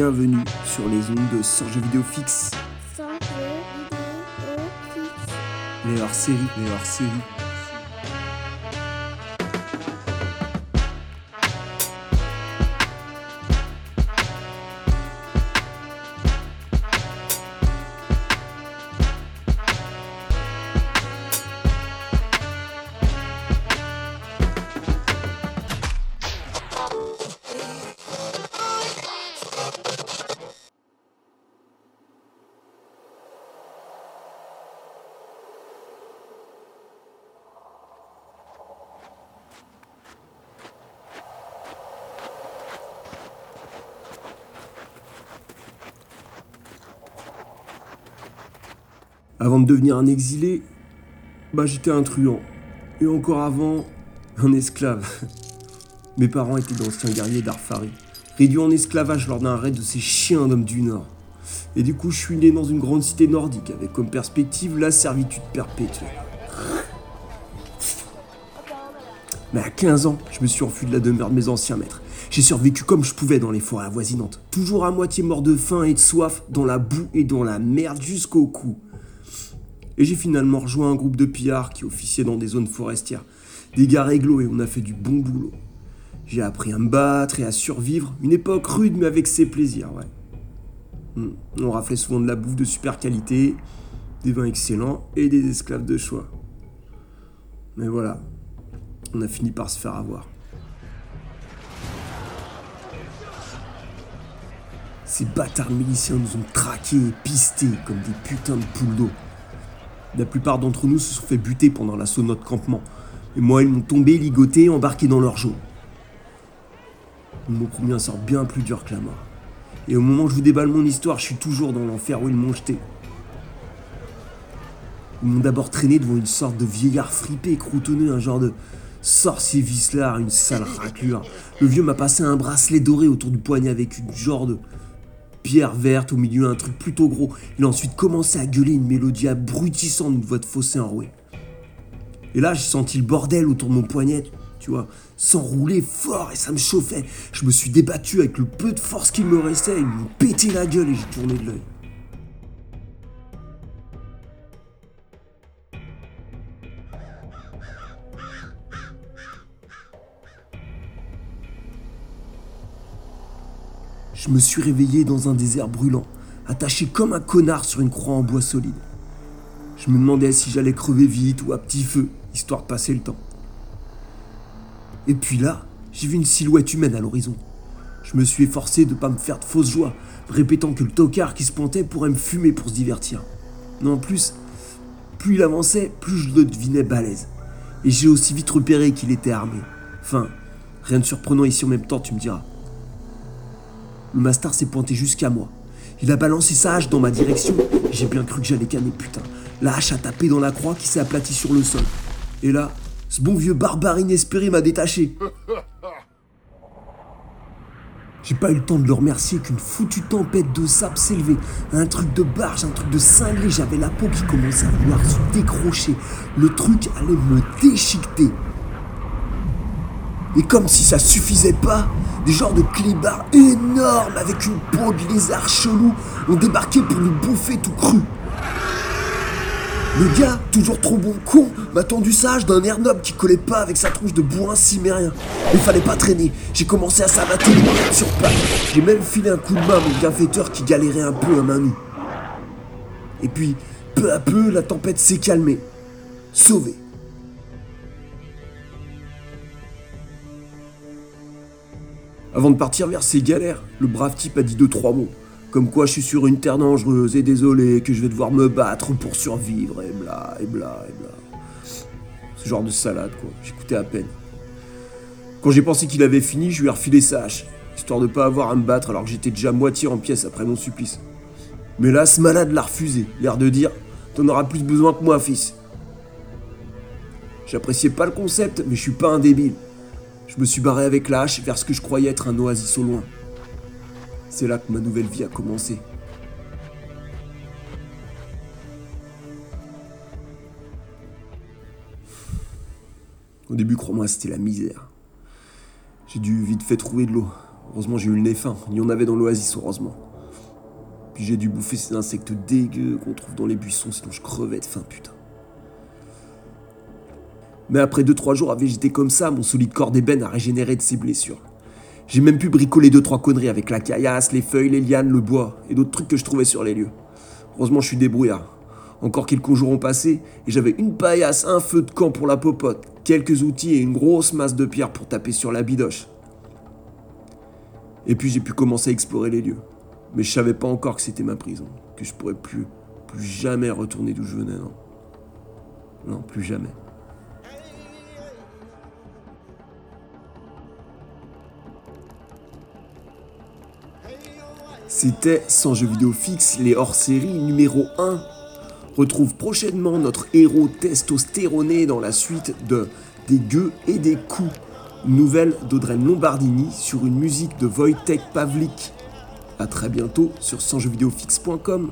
bienvenue sur les ondes de Sans Jeux Vidéo Fixe, Sans jeu vidéo fixe. les hors-séries, les hors-séries. Avant de devenir un exilé, bah j'étais un truand. Et encore avant, un esclave. Mes parents étaient d'anciens guerriers d'Arfari, réduits en esclavage lors d'un raid de ces chiens d'hommes du Nord. Et du coup, je suis né dans une grande cité nordique avec comme perspective la servitude perpétuelle. Mais à 15 ans, je me suis enfui de la demeure de mes anciens maîtres. J'ai survécu comme je pouvais dans les forêts avoisinantes, toujours à moitié mort de faim et de soif, dans la boue et dans la merde jusqu'au cou. Et j'ai finalement rejoint un groupe de pillards qui officiaient dans des zones forestières. Des gars réglo et on a fait du bon boulot. J'ai appris à me battre et à survivre. Une époque rude mais avec ses plaisirs, ouais. Hmm. On raflait souvent de la bouffe de super qualité, des vins excellents et des esclaves de choix. Mais voilà, on a fini par se faire avoir. Ces bâtards miliciens nous ont traqués et pistés comme des putains de poules d'eau. La plupart d'entre nous se sont fait buter pendant l'assaut de notre campement. Et moi, ils m'ont tombé, ligoté embarqué dans leur jaune. Ils m'ont promis sort bien plus dur que la mort. Et au moment où je vous déballe mon histoire, je suis toujours dans l'enfer où ils m'ont jeté. Ils m'ont d'abord traîné devant une sorte de vieillard fripé croutonneux, un genre de sorcier vicelard, une sale raclure. Le vieux m'a passé un bracelet doré autour du poignet avec une genre de pierre verte au milieu, un truc plutôt gros. Il a ensuite commencé à gueuler une mélodie abrutissante d'une voix de fossé enrouée. Et là, j'ai senti le bordel autour de mon poignet, tu vois, s'enrouler fort et ça me chauffait. Je me suis débattu avec le peu de force qu'il me restait, ils m'ont pété la gueule et j'ai tourné de l'œil. Je me suis réveillé dans un désert brûlant, attaché comme un connard sur une croix en bois solide. Je me demandais si j'allais crever vite ou à petit feu, histoire de passer le temps. Et puis là, j'ai vu une silhouette humaine à l'horizon. Je me suis efforcé de ne pas me faire de fausses joies, répétant que le tocard qui se pointait pourrait me fumer pour se divertir. Non, en plus, plus il avançait, plus je le devinais balèze. Et j'ai aussi vite repéré qu'il était armé. Enfin, rien de surprenant ici en même temps, tu me diras. Le Mastar s'est pointé jusqu'à moi. Il a balancé sa hache dans ma direction. J'ai bien cru que j'allais canner, putain. La hache a tapé dans la croix qui s'est aplatie sur le sol. Et là, ce bon vieux barbare inespéré m'a détaché. J'ai pas eu le temps de le remercier qu'une foutue tempête de sable s'élevait. Un truc de barge, un truc de cinglé. J'avais la peau qui commençait à vouloir se décrocher. Le truc allait me déchiqueter. Et comme si ça suffisait pas, des genres de clébards énormes avec une peau de lézard chelou ont débarqué pour nous bouffer tout cru. Le gars, toujours trop bon con, m'a tendu sage d'un air noble qui collait pas avec sa tronche de bourrin cimérien. Il fallait pas traîner, j'ai commencé à bras sur pattes. J'ai même filé un coup de main à mon bienfaiteur qui galérait un peu à main nue. Et puis, peu à peu, la tempête s'est calmée. Sauvé. Avant de partir vers ces galères, le brave type a dit deux trois mots. Comme quoi je suis sur une terre dangereuse et désolé que je vais devoir me battre pour survivre et bla et bla et bla. Ce genre de salade quoi, j'écoutais à peine. Quand j'ai pensé qu'il avait fini, je lui ai refilé sa hache, histoire de pas avoir à me battre alors que j'étais déjà moitié en pièces après mon supplice. Mais là, ce malade l'a refusé, l'air de dire T'en auras plus besoin que moi, fils. J'appréciais pas le concept, mais je suis pas un débile. Je me suis barré avec la vers ce que je croyais être un oasis au loin. C'est là que ma nouvelle vie a commencé. Au début, crois-moi, c'était la misère. J'ai dû vite fait trouver de l'eau. Heureusement, j'ai eu le nez fin. Il y en avait dans l'oasis, heureusement. Puis j'ai dû bouffer ces insectes dégueux qu'on trouve dans les buissons, sinon je crevais de faim, putain. Mais après 2-3 jours à végéter comme ça, mon solide corps d'ébène a régénéré de ses blessures. J'ai même pu bricoler 2-3 conneries avec la caillasse, les feuilles, les lianes, le bois et d'autres trucs que je trouvais sur les lieux. Heureusement, je suis débrouillard. Encore quelques jours ont passé et j'avais une paillasse, un feu de camp pour la popote, quelques outils et une grosse masse de pierre pour taper sur la bidoche. Et puis j'ai pu commencer à explorer les lieux. Mais je savais pas encore que c'était ma prison, que je pourrais plus, plus jamais retourner d'où je venais, non. Non, plus jamais. C'était Sans jeux vidéo fixe, les hors-série numéro 1. Retrouve prochainement notre héros testostéroné dans la suite de Des gueux et des coups. Nouvelle d'Audrey Lombardini sur une musique de Wojtek Pavlik. A très bientôt sur sansjeuxvideofixe.com.